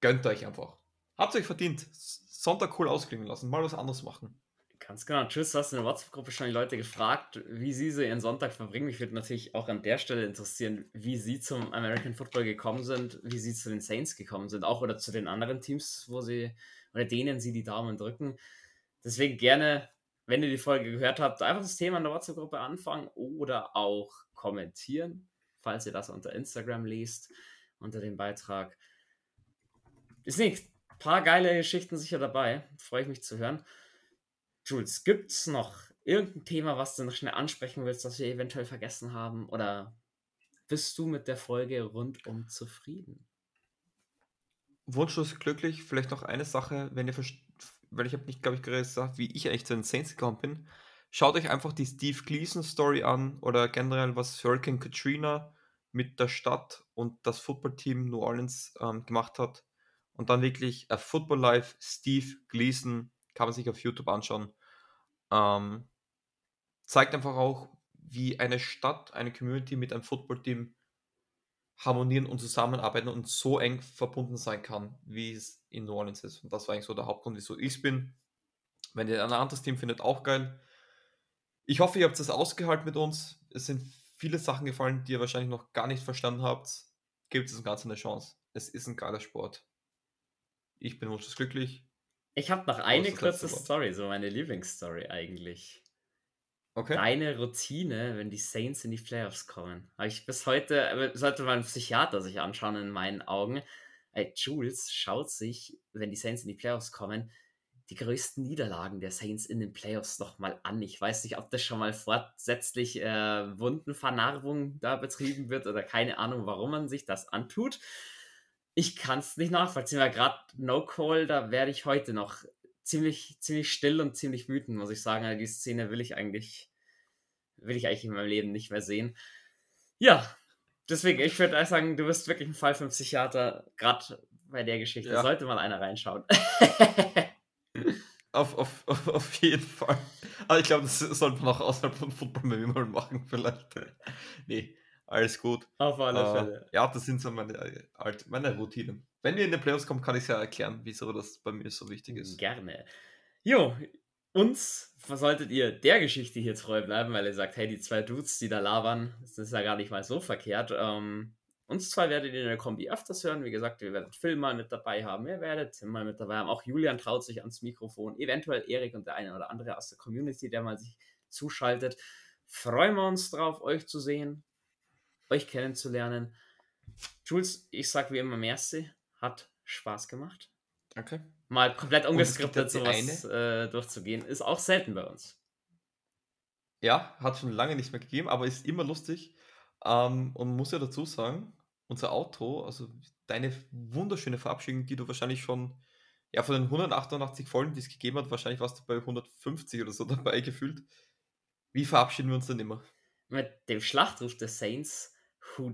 Speaker 2: gönnt euch einfach. Habt euch verdient. Sonntag cool ausklingen lassen, mal was anderes machen.
Speaker 1: Ganz genau. Tschüss, du hast in der WhatsApp-Gruppe schon die Leute gefragt, wie sie so ihren Sonntag verbringen. Mich würde natürlich auch an der Stelle interessieren, wie sie zum American Football gekommen sind, wie sie zu den Saints gekommen sind, auch oder zu den anderen Teams, wo sie oder denen sie die Daumen drücken. Deswegen gerne, wenn ihr die Folge gehört habt, einfach das Thema in der WhatsApp-Gruppe anfangen oder auch kommentieren, falls ihr das unter Instagram liest, unter dem Beitrag. Ist nicht ein paar geile Geschichten sicher dabei. Freue ich mich zu hören. Jules, gibt es noch irgendein Thema, was du noch schnell ansprechen willst, das wir eventuell vergessen haben? Oder bist du mit der Folge rundum zufrieden?
Speaker 2: Wunschlos glücklich. Vielleicht noch eine Sache, wenn ihr weil ich habe nicht, glaube ich, gesagt, wie ich eigentlich zu den Saints gekommen bin. Schaut euch einfach die Steve Gleason Story an oder generell was Hurricane Katrina mit der Stadt und das Footballteam New Orleans ähm, gemacht hat. Und dann wirklich a Football Life Steve Gleason kann man sich auf YouTube anschauen. Ähm, zeigt einfach auch, wie eine Stadt, eine Community mit einem Footballteam harmonieren und zusammenarbeiten und so eng verbunden sein kann, wie es in New Orleans ist. Und das war eigentlich so der Hauptgrund, wieso ich bin. Wenn ihr ein anderes Team findet, auch geil. Ich hoffe, ihr habt es ausgehalten mit uns. Es sind viele Sachen gefallen, die ihr wahrscheinlich noch gar nicht verstanden habt. Gebt es dem Ganzen eine Chance. Es ist ein geiler Sport. Ich bin wunschlos glücklich.
Speaker 1: Ich habe noch eine kurze Story, so meine Lieblingsstory eigentlich. Okay. Deine Routine, wenn die Saints in die Playoffs kommen. Habe ich bis heute, sollte mal ein Psychiater sich anschauen in meinen Augen. Ey, Jules schaut sich, wenn die Saints in die Playoffs kommen, die größten Niederlagen der Saints in den Playoffs nochmal an. Ich weiß nicht, ob das schon mal fortsätzlich äh, Wundenvernarbung da betrieben wird oder keine Ahnung, warum man sich das antut. Ich kann es nicht nachvollziehen, weil gerade No Call, da werde ich heute noch ziemlich, ziemlich still und ziemlich wütend, muss ich sagen. Also die Szene will ich eigentlich, will ich eigentlich in meinem Leben nicht mehr sehen. Ja, deswegen, ich würde sagen, du bist wirklich ein Fall für einen Psychiater, gerade bei der Geschichte. Ja. Sollte mal einer reinschauen.
Speaker 2: auf, auf, auf, auf jeden Fall. Aber ich glaube, das sollte man auch außerhalb von Football mal machen, vielleicht. nee, alles gut.
Speaker 1: Auf alle äh, Fälle.
Speaker 2: Ja, das sind so meine, äh, meine Routinen. Wenn wir in den Playoffs kommen, kann ich ja erklären, wieso das bei mir so wichtig ist.
Speaker 1: Gerne. Jo, uns solltet ihr der Geschichte hier treu bleiben, weil ihr sagt, hey, die zwei Dudes, die da labern, das ist ja gar nicht mal so verkehrt. Ähm, uns zwei werdet ihr in der Kombi öfters hören. Wie gesagt, wir werden Phil mal mit dabei haben, ihr werdet Tim mal mit dabei haben. Auch Julian traut sich ans Mikrofon. Eventuell Erik und der eine oder andere aus der Community, der mal sich zuschaltet. Freuen wir uns drauf, euch zu sehen euch kennenzulernen. Jules, ich sag wie immer merci, hat Spaß gemacht.
Speaker 2: Okay.
Speaker 1: Mal komplett ungeskriptet sowas äh, durchzugehen, ist auch selten bei uns.
Speaker 2: Ja, hat schon lange nicht mehr gegeben, aber ist immer lustig. Ähm, und muss ja dazu sagen, unser Auto, also deine wunderschöne Verabschiedung, die du wahrscheinlich schon, ja, von den 188 Folgen, die es gegeben hat, wahrscheinlich warst du bei 150 oder so dabei gefühlt. Wie verabschieden wir uns denn immer?
Speaker 1: Mit dem Schlachtruf der Saints, who?